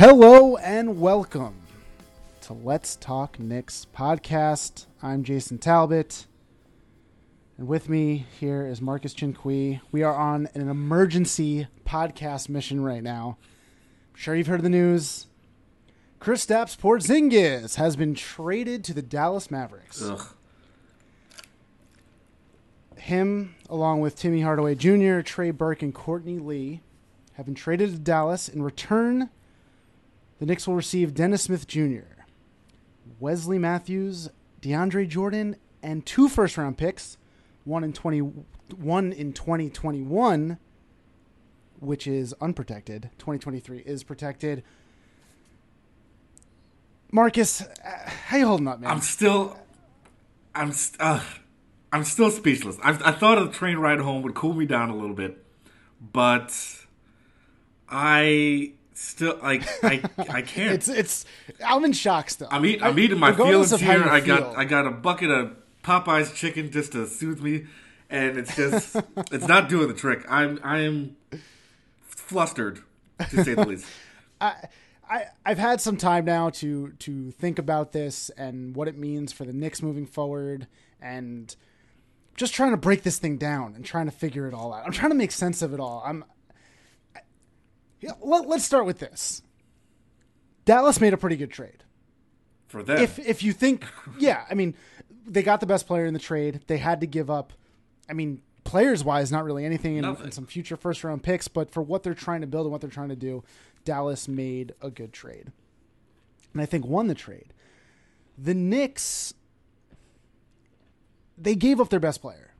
Hello and welcome to Let's Talk Knicks podcast. I'm Jason Talbot, and with me here is Marcus Chinqui. We are on an emergency podcast mission right now. I'm sure you've heard the news. Chris Kristaps Porzingis has been traded to the Dallas Mavericks. Ugh. Him, along with Timmy Hardaway Jr., Trey Burke, and Courtney Lee, have been traded to Dallas. In return, the Knicks will receive Dennis Smith Jr., Wesley Matthews, DeAndre Jordan, and two first round picks, one in twenty one in twenty twenty one, which is unprotected. Twenty twenty three is protected. Marcus, how you holding up, man? I'm still, I'm, st- uh, I'm still speechless. I, I thought a train ride home would cool me down a little bit, but I still like I I can't. it's it's I'm in shock still. I'm eating I'm eating my feelings here. I got. I got a bucket of Popeye's chicken just to soothe me, and it's just it's not doing the trick. I'm I am flustered to say the least. I, I I've had some time now to to think about this and what it means for the Knicks moving forward, and just trying to break this thing down and trying to figure it all out. I'm trying to make sense of it all. I'm. Yeah, let, let's start with this. Dallas made a pretty good trade. For them, If if you think, yeah, I mean, they got the best player in the trade. They had to give up. I mean, players wise, not really anything in, in some future first round picks, but for what they're trying to build and what they're trying to do, Dallas made a good trade, and I think won the trade. The Knicks, they gave up their best player.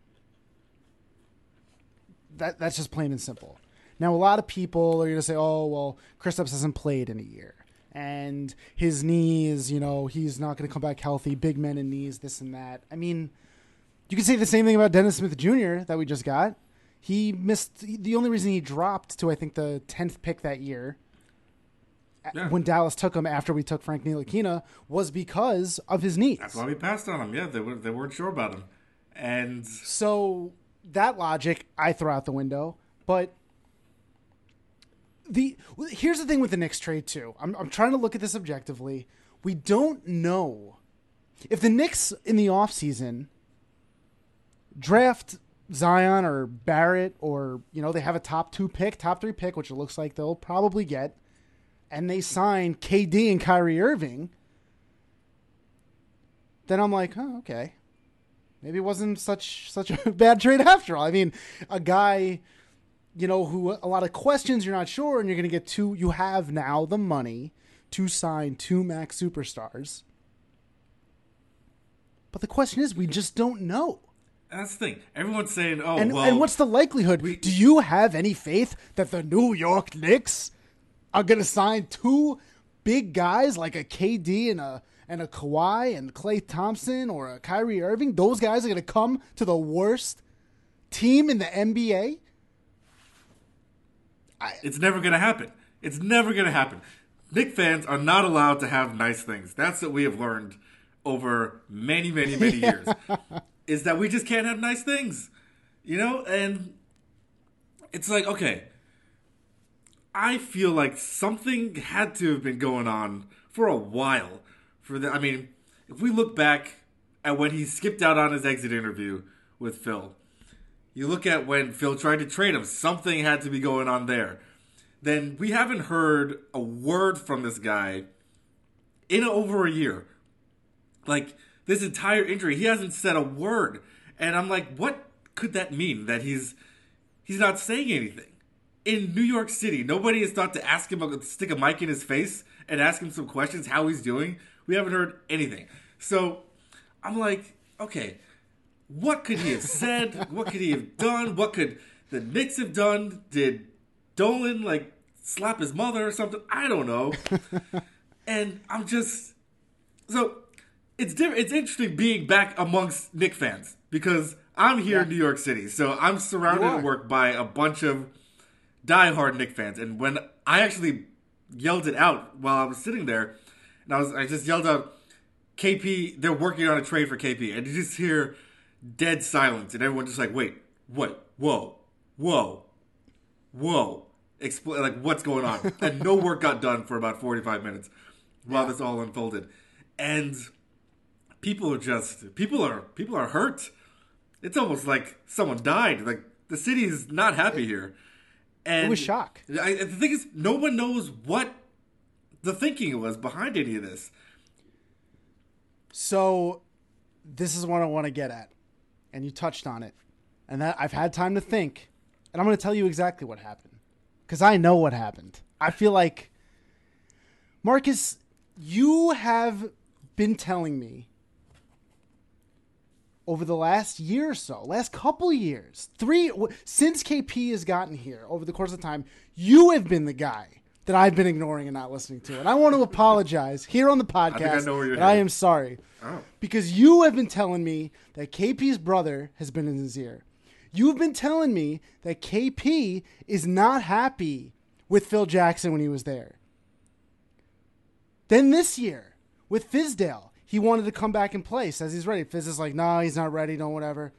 That that's just plain and simple. Now, a lot of people are going to say, "Oh, well, Kristaps hasn't played in a year, and his knees, you know, he's not going to come back healthy. Big men and knees, this and that." I mean, you could say the same thing about Dennis Smith Jr. that we just got. He missed the only reason he dropped to I think the tenth pick that year Yeah. when Dallas took him after we took Frank Ntilikina was because of his knees. that's why we passed on him. Yeah, they were, they weren't sure about him, and So that logic I throw out the window. But the here's the thing with the Knicks trade too. I'm I'm trying to look at this objectively. We don't know if the Knicks in the offseason draft Zion or Barrett or you know they have a top 2 pick, top 3 pick which it looks like they'll probably get and they sign KD and Kyrie Irving then I'm like, "Oh, okay." maybe it wasn't such such a bad trade after all. I mean, a guy, you know, who a lot of questions you're not sure, and you're going to get two. You have now the money to sign two max superstars, but the question is, we just don't know. that's the thing. Everyone's saying, "Oh, And well." and what's the likelihood? Do you have any faith that the New York Knicks are going to sign two big guys like a KD and a and a Kawhi and Klay Thompson or a Kyrie Irving? Those guys are going to come to the worst team in the NBA. It's never going to happen. It's never going to happen. Knick fans are not allowed to have nice things. That's what we have learned over many, many, many years. Is that we just can't have nice things. You know? And it's like, okay, I feel like something had to have been going on for a while. For the, I mean, if we look back at when he skipped out on his exit interview with Phil, you look at when Phil tried to trade him, something had to be going on there. Then we haven't heard a word from this guy in over a year. Like this entire injury, he hasn't said a word. And I'm like, what could that mean? That he's he's not saying anything. In New York City, nobody has thought to ask him, to stick a mic in his face and ask him some questions, how he's doing. We haven't heard anything. So I'm like, okay, what could he have said? what could he have done? What could the Knicks have done? Did Dolan like slap his mother or something? I don't know. and I'm just so it's different. It's interesting being back amongst Knick fans because I'm here in New York City, so I'm surrounded at work by a bunch of diehard Knick fans. And when I actually yelled it out while I was sitting there, and I was I just yelled out, "KP, they're working on a trade for KP," and you just hear dead silence, and everyone just like, "Wait, what? Whoa, whoa, whoa." explain like what's going on, and no work got done for about forty five minutes while Yeah. this all unfolded, and people are just people are people are hurt. It's almost like someone died. Like the city is not happy here. And It was shock. I, the thing is, no one knows what the thinking was behind any of this. So, this is what I want to get at, and you touched on it, and that I've had time to think, and I'm going to tell you exactly what happened because I know what happened. I feel like Marcus, you have been telling me over the last year or so, last couple years, three since KP has gotten here over the course of time, you have been the guy that I've been ignoring and not listening to, and I want to apologize here on the podcast. where you're I am sorry Oh. because you have been telling me that KP's brother has been in his ear. You've been telling me that KP is not happy with Phil Jackson when he was there. Then this year with Fizdale, he wanted to come back and play. Says he's ready. Fizz is like, no, he's not ready. Don't whatever.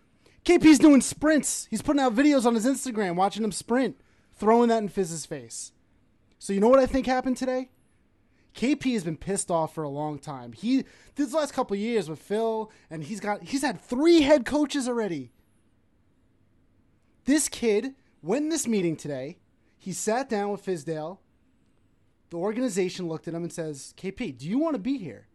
KP's doing sprints. He's putting out videos on his Instagram, watching him sprint, throwing that in Fizz's face. So you know what I think happened today? KP has been pissed off for a long time. He this last couple years with Phil, and he's got he's had three head coaches already. This kid went in this meeting today. He sat down with Fizdale. The organization looked at him and says, "KP, do you want to be here?"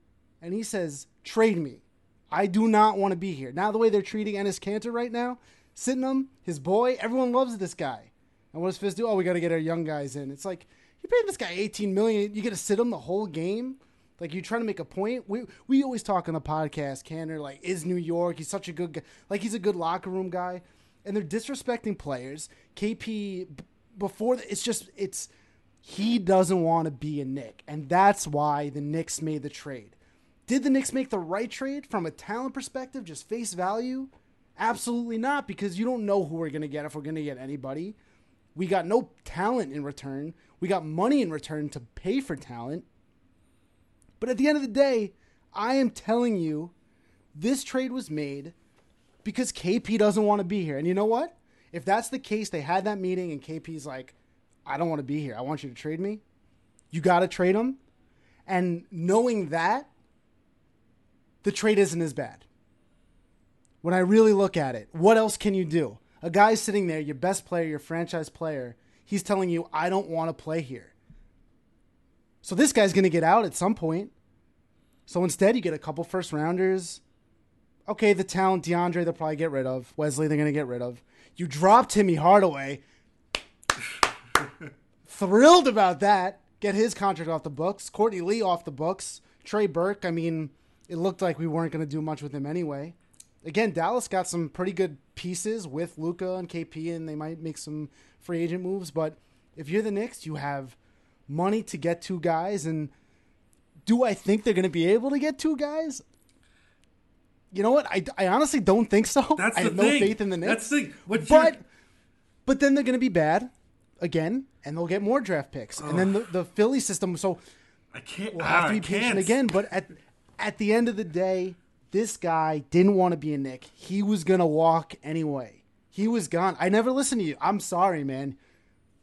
And he says, "Trade me. I do not want to be here." Now the way they're treating Enes Kanter right now, sitting him, his boy, everyone loves this guy. And what does Fizz do? Oh, we got to get our young guys in. It's like you paid this guy 18 million. You get to sit him the whole game. Like you trying to make a point. We we always talk on the podcast, Kanter, like is New York. He's such a good guy. Like he's a good locker room guy. And they're disrespecting players. KP before the, it's just it's he doesn't want to be a Knick, and that's why the Knicks made the trade. Did the Knicks make the right trade from a talent perspective, just face value? Absolutely not, because you don't know who we're going to get if we're going to get anybody. We got no talent in return. We got money in return to pay for talent. But at the end of the day, I am telling you, this trade was made because KP doesn't want to be here. And you know what? If that's the case, they had that meeting and KP's like, I don't want to be here. I want you to trade me. You got to trade him. And knowing that, the trade isn't as bad. When I really look at it, what else can you do? A guy's sitting there, your best player, your franchise player, he's telling you, I don't want to play here. So this guy's going to get out at some point. So instead, you get a couple first rounders. Okay, the talent, DeAndre, they'll probably get rid of. Wesley, they're going to get rid of. You drop Timmy Hardaway. Thrilled about that. Get his contract off the books. Courtney Lee off the books. Trey Burke, I mean, it looked like we weren't going to do much with him anyway. Again, Dallas got some pretty good pieces with Luka and KP, and they might make some free agent moves. But if you're the Knicks, you have money to get two guys. And do I think they're going to be able to get two guys? You know what? I, I honestly don't think so. That's I have no faith in the Knicks. That's the thing. What but but then they're going to be bad again, and they'll get more draft picks, and then the, the Philly system. So I can't. we'll ah, have to be patient again. But at at the end of the day, this guy didn't want to be a Knick. He was going to walk anyway. He was gone. I never listened to you. I'm sorry, man.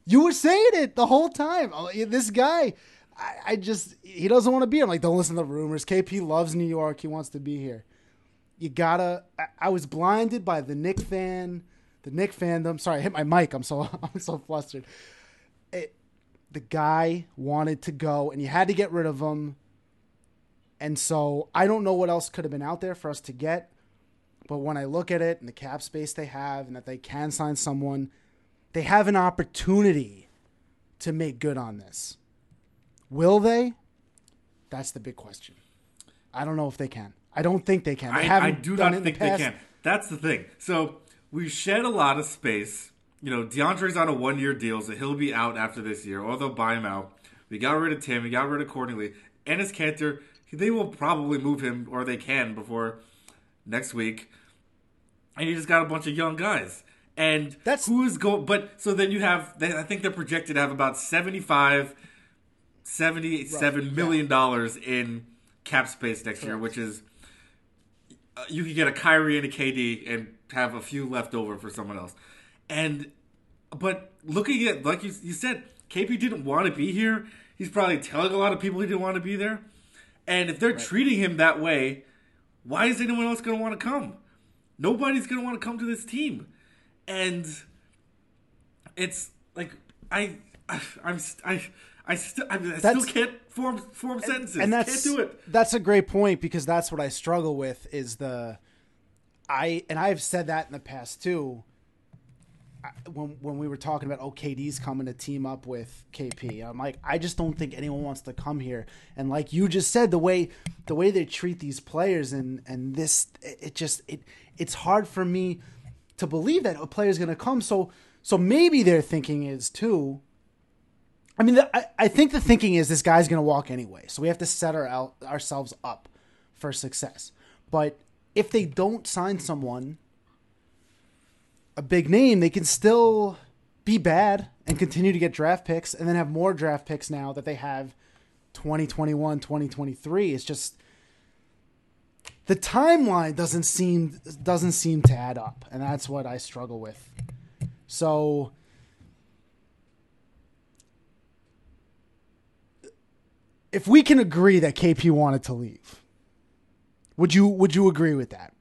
You were saying it the whole time. Oh, This guy, I, I just he doesn't want to be. here. I'm like, don't listen to the rumors. KP loves New York. He wants to be here. You gotta. I, I was blinded by the Knick fan, the Knick fandom. Sorry, I hit my mic. I'm so I'm so flustered. It, the guy wanted to go, and you had to get rid of him. And so I don't know what else could have been out there for us to get. But when I look at it and the cap space they have, and that they can sign someone, they have an opportunity to make good on this. Will they? That's the big question. I don't know if they can. I don't think they can. They I, I do not think the they can. That's the thing. So we shed a lot of space. You know, DeAndre's on a one year deal, so he'll be out after this year, or they'll buy him out. We got rid of Tim, we got rid of Lee. Enes Kanter, they will probably move him, or they can before next week. And you just got a bunch of young guys. And That's- who's going but so then you have they, I think they're projected to have about 75 77 million dollars in cap space next year, which is uh, you could get a Kyrie and a KD and have a few left over for someone else. And but looking at like you, you said, KP didn't want to be here. He's probably telling a lot of people he didn't want to be there. And if they're right. treating him that way, why is anyone else going to want to come? Nobody's going to want to come to this team. And it's like I, I I'm I. I, st- I, I still can't form form sentences. And that's can't do it. That's a great point because that's what I struggle with is the I and I've said that in the past too when when we were talking about OKD's oh, coming to team up with KP, I'm like, I just don't think anyone wants to come here. And like you just said, the way the way they treat these players and and this, it just it it's hard for me to believe that a player's going to come. So so maybe their thinking is too. I mean, the, I, I think the thinking is this guy's going to walk anyway, so we have to set our ourselves up for success. But if they don't sign someone a big name, they can still be bad and continue to get draft picks and then have more draft picks now that they have 2021, 2023. It's just the timeline doesn't seem doesn't seem to add up, and that's what I struggle with. So if we can agree that KP wanted to leave, would you would you agree with that?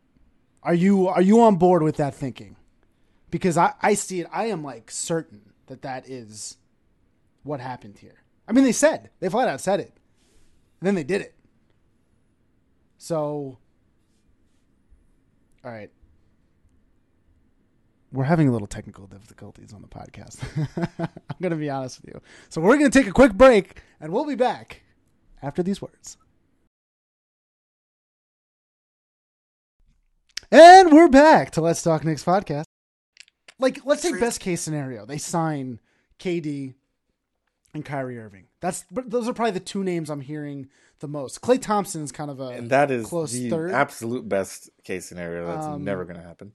Are you are you on board with that thinking? Because I, I see it. I am like certain that that is what happened here. I mean, they said they flat out said it, and then they did it. So, all right, we're having a little technical difficulties on the podcast. I'm gonna be honest with you. So we're gonna take a quick break, and we'll be back after these words. And we're back to Let's Talk Knicks podcast like let's say best case scenario, they sign KD and Kyrie Irving. That's those are probably the two names I'm hearing the most. Klay Thompson is kind of a and that is close the third. absolute best case scenario. That's um, never going to happen.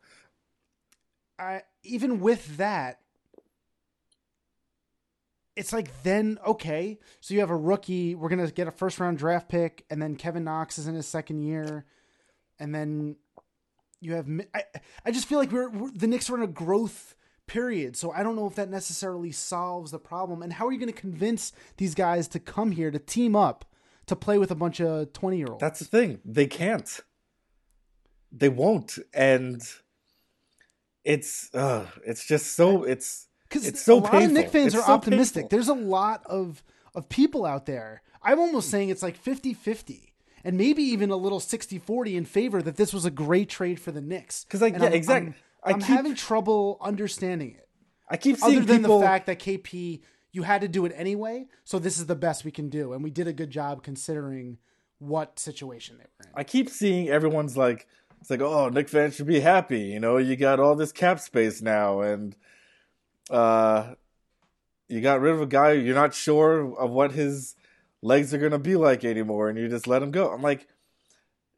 I even with that, it's like then okay, so you have a rookie. We're gonna get a first round draft pick, and then Kevin Knox is in his second year, and then you have I, I just feel like we're, we're, the Knicks are in a growth period. So I don't know if that necessarily solves the problem. And how are you going to convince these guys to come here to team up to play with a bunch of 20 year olds? That's the thing. They can't. They won't. And it's uh it's just so it's because it's so a lot painful. of Knick fans it's are so optimistic. Painful. There's a lot of of people out there. I'm almost saying it's like 50-50 and maybe even a little 60-40 in favor that this was a great trade for the Knicks. Because like, yeah, I'm, exactly. I'm, I'm keep, having trouble understanding it. I keep seeing other than people... the fact that KP you had to do it anyway, so this is the best we can do, and we did a good job considering what situation they were in. I keep seeing everyone's like, it's like, oh, Knick fans should be happy. You know, you got all this cap space now, and uh, you got rid of a guy you're not sure of what his legs are gonna be like anymore, and you just let him go. I'm like,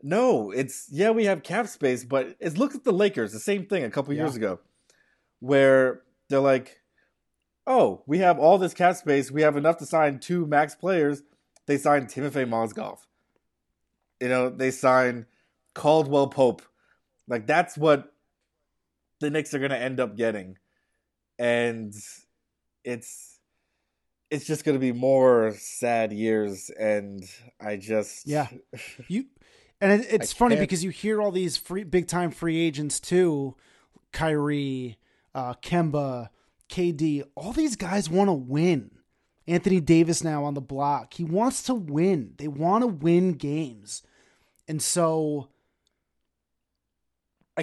no, it's yeah, we have cap space, but it's look at the Lakers, the same thing a couple yeah. years ago, where they're like, oh, we have all this cap space, we have enough to sign two max players. They signed Timofey Mozgov. You know, they signed Caldwell Pope. Like that's what the Knicks are gonna end up getting, and it's it's just going to be more sad years and i just yeah. You and it, it's I funny can't... because you hear all these free big time free agents too Kyrie uh Kemba KD all these guys want to win. Anthony Davis now on the block. He wants to win. They want to win games. And so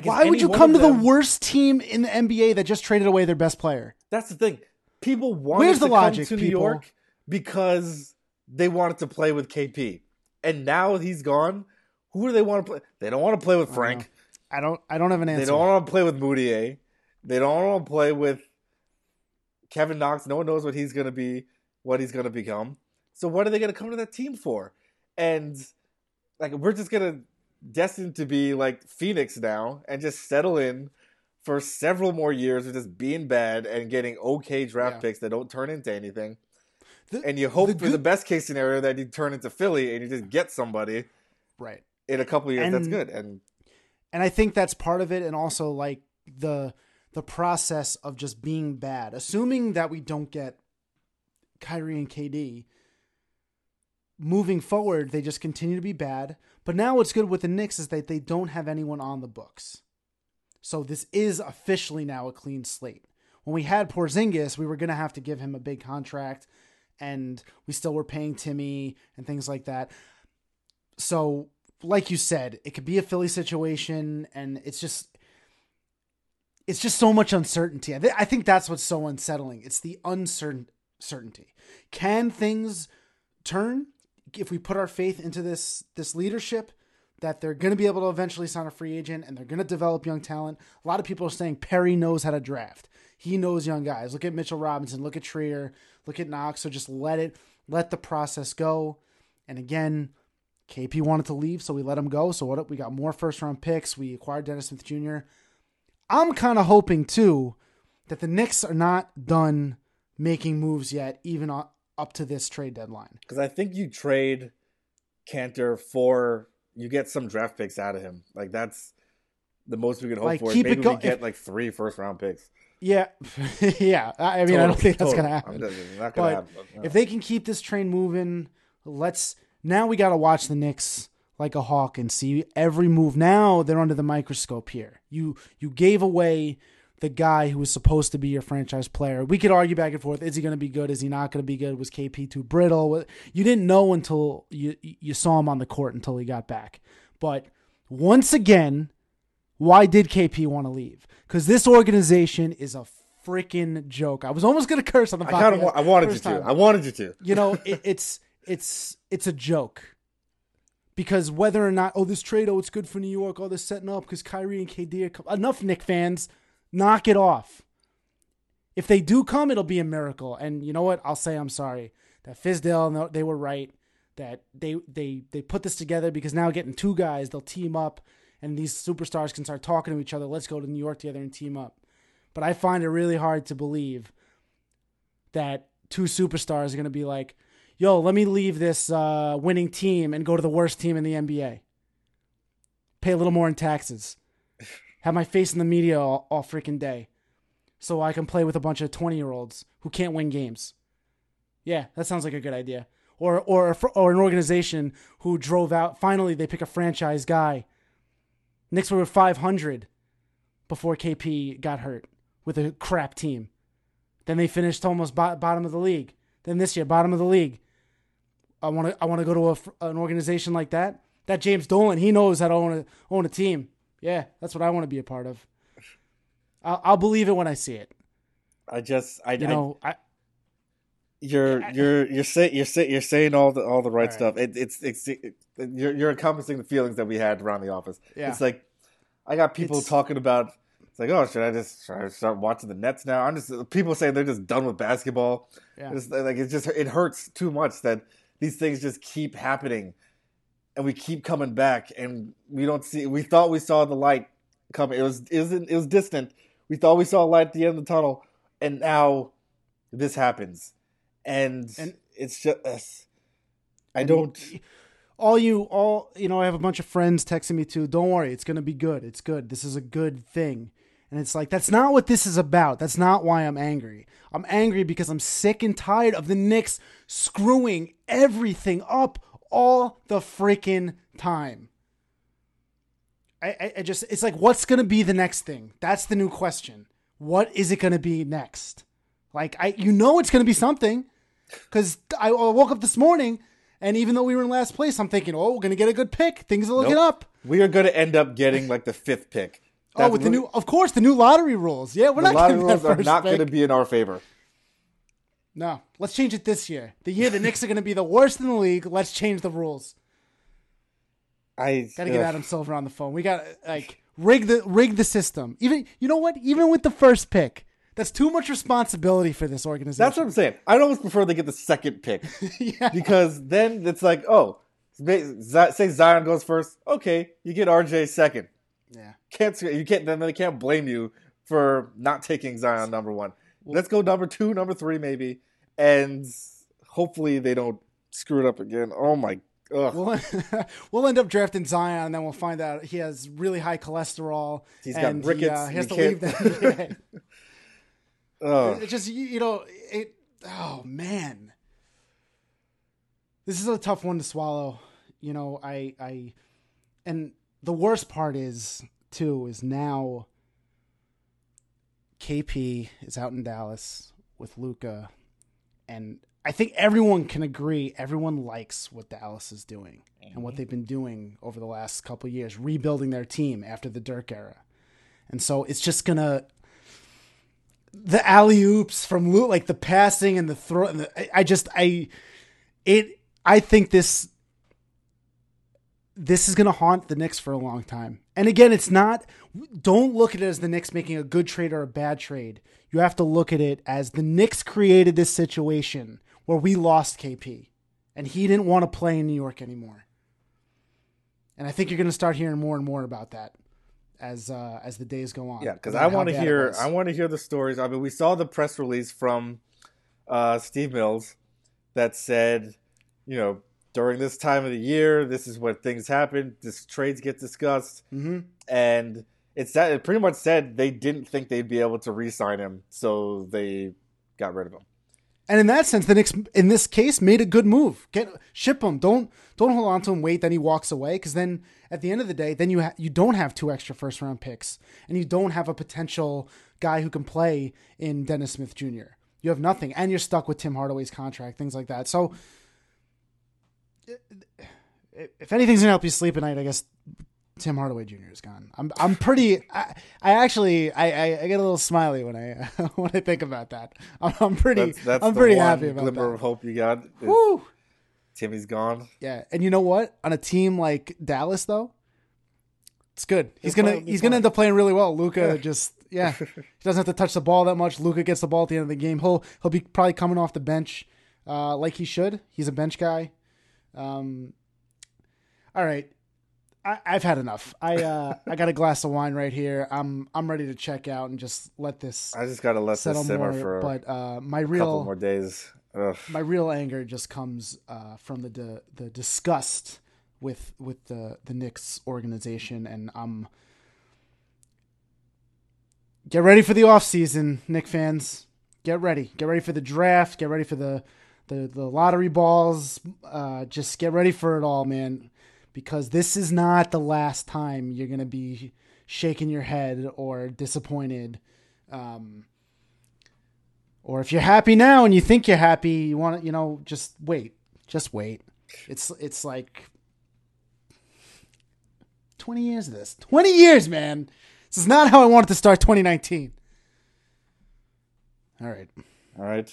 why would you come to them... the worst team in the NBA that just traded away their best player? That's the thing people wanted Where's the to logic, come to people? New York because they wanted to play with KP, and now he's gone. Who do they want to play? They don't want to play with Frank. I don't. I don't have an answer. They don't want to play with Mudiay. They don't want to play with Kevin Knox. No one knows what he's going to be, what he's going to become. So what are they going to come to that team for? And like we're just going to destined to be like Phoenix now and just settle in for several more years of just being bad and getting okay draft yeah. picks that don't turn into anything. The, and you hope the for good... the best case scenario that you turn into Philly and you just get somebody right in a couple years. And, that's good. And and I think that's part of it. And also like the the process of just being bad, assuming that we don't get Kyrie and KD. Moving forward, they just continue to be bad. But now what's good with the Knicks is that they don't have anyone on the books. So this is officially now a clean slate. When we had Porzingis, we were going to have to give him a big contract and we still were paying Timmy and things like that. So, like you said, it could be a Philly situation and it's just it's just so much uncertainty. I, th- I think that's what's so unsettling. It's the uncertain. Can things turn if we put our faith into this this leadership that they're going to be able to eventually sign a free agent and they're going to develop young talent? A lot of people are saying Perry knows how to draft. He knows young guys. Look at Mitchell Robinson, look at Trier, look at Knox. So just let it let the process go. And again, KP wanted to leave, so we let him go. So what we got more first round picks. We acquired Dennis Smith Jr. I'm kind of hoping too that the Knicks are not done making moves yet, even up to this trade deadline. Because I think you trade Kanter for you get some draft picks out of him. Like that's the most we could hope Like, for. Maybe go- we get if- like three first round picks. Yeah, yeah. I mean, I don't think that's total. gonna happen. just- not gonna But happen. no. if they can keep this train moving, let's. Now we got to watch the Knicks like a hawk and see every move. Now they're under the microscope here. You you gave away the guy who was supposed to be your franchise player. We could argue back and forth: is he going to be good? Is he not going to be good? Was KP too brittle? You didn't know until you you saw him on the court until he got back. But once again, why did KP want to leave? Because this organization is a freaking joke. I was almost going to curse on the I podcast. kind of I wanted you first to. time I wanted you to. you know, it, it's it's it's a joke because whether or not oh this trade oh it's good for New York oh they're setting up because Kyrie and KD are com- enough Knick fans knock it off. If they do come, it'll be a miracle. And you know what? I'll say I'm sorry that Fizdale they were right that they they they put this together because now getting two guys they'll team up and these superstars can start talking to each other. Let's go to New York together and team up. But I find it really hard to believe that two superstars are going to be like, yo, let me leave this uh, winning team and go to the worst team in the NBA. Pay a little more in taxes. Have my face in the media all, all freaking day. So I can play with a bunch of 20 year olds who can't win games. Yeah, that sounds like a good idea. Or, or, or an organization who drove out, finally, they pick a franchise guy. Knicks were 500 before KP got hurt with a crap team. Then they finished almost bo- bottom of the league. Then this year, bottom of the league. I want to I want to go to a, an organization like that. That James Dolan, he knows how to own a own a team. Yeah, that's what I want to be a part of. I'll, I'll believe it when I see it. I just I You I- know, I, you're you're you're saying you're saying you're saying all the all the right All right. stuff. It, it's it's it, you're you're encompassing the feelings that we had around the office. Yeah. It's like I got people It's- talking about. It's like, oh, should I just should I start watching the Nets now? I'm just people saying they're just done with basketball. Yeah. It's like it's just it hurts too much that these things just keep happening, and we keep coming back, and we don't see. We thought we saw the light coming. It was was, it was distant. We thought we saw a light at the end of the tunnel, and now this happens, and, And- it's just uh, I don't. all you all you know, I have a bunch of friends texting me too. Don't worry, it's gonna be good. It's good. This is a good thing. And it's like that's not what this is about. That's not why I'm angry. I'm angry because I'm sick and tired of the Knicks screwing everything up all the freaking time. I, I, I just it's like what's gonna be the next thing? That's the new question. What is it gonna be next? Like I you know it's gonna be something. Cause I, I woke up this morning and even though we were in last place, I'm thinking, oh, we're gonna get a good pick. Things are looking Nope. up. We are going to end up getting like the fifth pick. Oh, with the new, of course, the new lottery rules. Yeah, we're the not lottery rules are not going to be in our favor. No, let's change it this year. The year the Knicks are going to be the worst in the league. Let's change the rules. I Got to get ugh. Adam Silver on the phone. We got like rig the rig the system. Even you know what? Even with the first pick, that's too much responsibility for this organization. That's what I'm saying. I'd almost prefer they get the second pick yeah. because then it's like, oh, say Zion goes first. Okay, you get RJ second. yeah. Can't you can't then they can't blame you for not taking Zion number one. Let's go number two, number three, maybe, and hopefully they don't screw it up again. Oh my Ugh. We'll, we'll end up drafting Zion, and then we'll find out he has really high cholesterol. He's got and rickets, He, uh, he has to leave the can't- NBA. Ugh. It just you, you know it. Oh man, this is a tough one to swallow. You know, I I, and the worst part is too is now. KP is out in Dallas with Luka, and I think everyone can agree. Everyone likes what Dallas is doing and what mm-hmm. they've been doing over the last couple of years, rebuilding their team after the Dirk era, and so it's just gonna the alley oops from Lu like the passing and the throw. And the, I, I just I it I think this this is going to haunt the Knicks for a long time. And again, it's not. Don't look at it as the Knicks making a good trade or a bad trade. You have to look at it as the Knicks created this situation where we lost KP, and he didn't want to play in New York anymore. And I think you're going to start hearing more and more about that as uh, as the days go on. Yeah, because I want to hear. I want to hear the stories. I mean, we saw the press release from uh, Steve Mills that said, you know, during this time of the year, this is what things happen. This trades get discussed, Mhm. and it's that it pretty much said they didn't think they'd be able to re-sign him, so they got rid of him. And in that sense, the Knicks, in this case, made a good move. Get ship him. Don't don't hold on to him. Wait, then he walks away. Because then, at the end of the day, then you ha- you don't have two extra first round picks, and you don't have a potential guy who can play in Dennis Smith Jr. You have nothing, and you're stuck with Tim Hardaway's contract, things like that. So, if anything's gonna help you sleep at night, I guess Tim Hardaway Jr. is gone. I'm I'm pretty. I, I actually I, I, I get a little smiley when I when I think about that. I'm, I'm pretty. That's that's I'm the pretty one happy about glimmer that. of hope you got. is Woo! Timmy's gone. Yeah, and you know what? On a team like Dallas, though, it's good. He's He'll gonna probably be he's gonna end up playing really well. Luka Yeah. just yeah, he doesn't have to touch the ball that much. Luka gets the ball at the end of the game. He'll he'll be probably coming off the bench, uh, like he should. He's a bench guy. Um, all right. I, I've had enough. I uh, I got a glass of wine right here. I'm I'm ready to check out and just let this I just gotta let settle this simmer more. for a But uh, my couple real more days. Ugh. my real anger just comes uh, from the, the the disgust with with the the Knicks organization, and I'm get ready for the off season, Knick fans. Get ready, get ready for the draft. Get ready for the the the lottery balls. Uh, just get ready for it all, man, because this is not the last time you're gonna be shaking your head or disappointed. Um, or if you're happy now and you think you're happy, you want to, you know, just wait. Just wait. It's it's like 20 years of this. 20 years, man. This is not how I wanted to start 2019. All right. All right.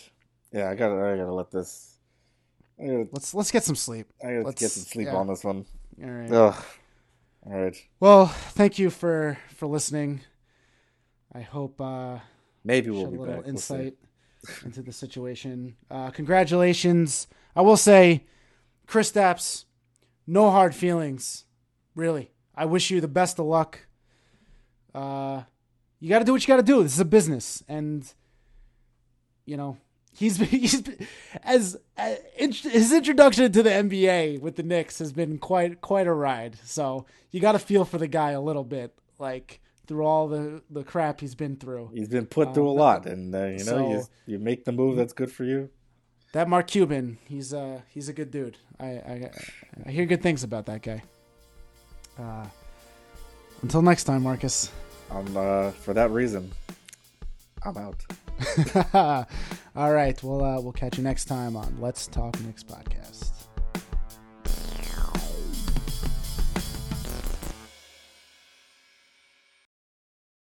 Yeah, I gotta. I gotta let this. Gotta, Let's let's get some sleep. I gotta Let's- get some sleep yeah. on this one. All right. Ugh. All right. Well, thank you for for listening. I hope uh Maybe we'll be a little back. We'll insight into the situation. Uh, congratulations. I will say, Kristaps, no hard feelings. Really. I wish you the best of luck. Uh, you got to do what you got to do. This is a business. And, you know, he's, he's as, uh, int- his introduction to the NBA with the Knicks has been quite, quite a ride. So you got to feel for the guy a little bit, like through all the, the crap he's been through. He's been put through a Um, lot, and uh, you know, you, so- you make the move that's good for you. That Mark Cuban, he's uh he's a good dude. I I, I hear good things about that guy. Uh, until next time, Marcus. Um, uh, for that reason, I'm out. All right, we'll uh, we'll catch you next time on Let's Talk Knicks podcast.